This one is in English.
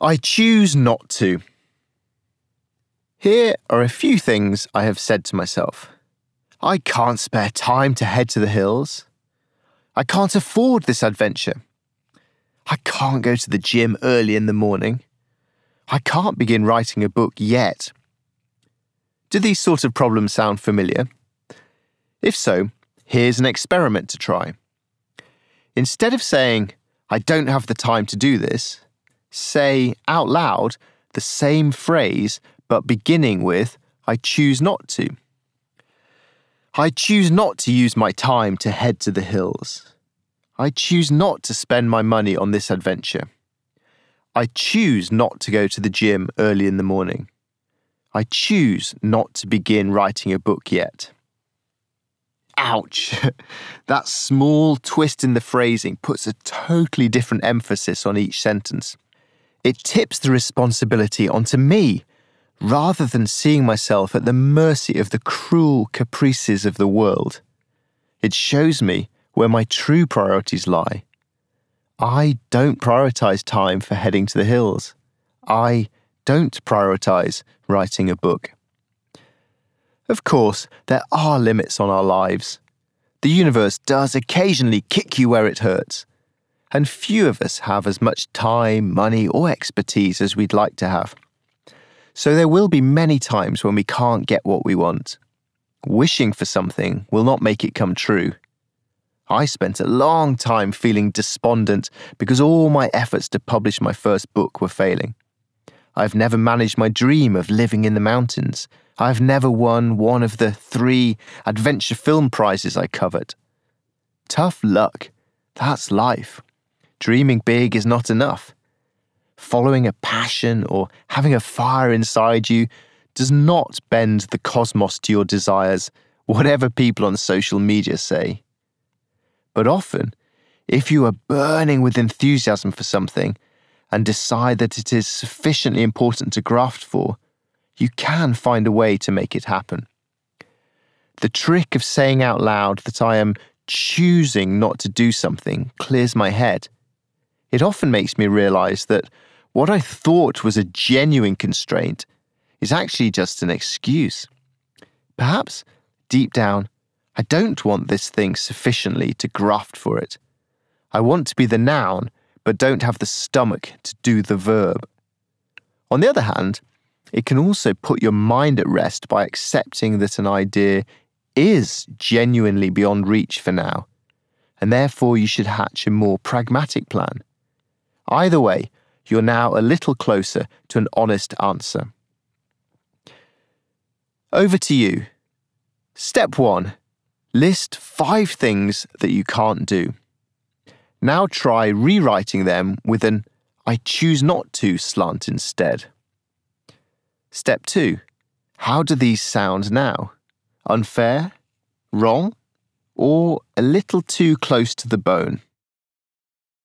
I choose not to. Here are a few things I have said to myself. I can't spare time to head to the hills. I can't afford this adventure. I can't go to the gym early in the morning. I can't begin writing a book yet. Do these sort of problems sound familiar? If so, here's an experiment to try. Instead of saying, I don't have the time to do this, say out loud the same phrase but beginning with, I choose not to. I choose not to use my time to head to the hills. I choose not to spend my money on this adventure. I choose not to go to the gym early in the morning. I choose not to begin writing a book yet. Ouch! that small twist in the phrasing puts a totally different emphasis on each sentence. It tips the responsibility onto me rather than seeing myself at the mercy of the cruel caprices of the world. It shows me where my true priorities lie. I don't prioritize time for heading to the hills. I don't prioritize writing a book. Of course, there are limits on our lives. The universe does occasionally kick you where it hurts and few of us have as much time, money, or expertise as we'd like to have. So there will be many times when we can't get what we want. Wishing for something will not make it come true. I spent a long time feeling despondent because all my efforts to publish my first book were failing. I've never managed my dream of living in the mountains. I've never won one of the three adventure film prizes I covered. Tough luck. That's life. Dreaming big is not enough. Following a passion or having a fire inside you does not bend the cosmos to your desires, whatever people on social media say. But often, if you are burning with enthusiasm for something and decide that it is sufficiently important to graft for, you can find a way to make it happen. The trick of saying out loud that I am choosing not to do something clears my head it often makes me realize that what I thought was a genuine constraint is actually just an excuse. Perhaps, deep down, I don't want this thing sufficiently to graft for it. I want to be the noun, but don't have the stomach to do the verb. On the other hand, it can also put your mind at rest by accepting that an idea is genuinely beyond reach for now, and therefore you should hatch a more pragmatic plan. Either way, you're now a little closer to an honest answer. Over to you. Step one list five things that you can't do. Now try rewriting them with an I choose not to slant instead. Step two How do these sound now? Unfair? Wrong? Or a little too close to the bone?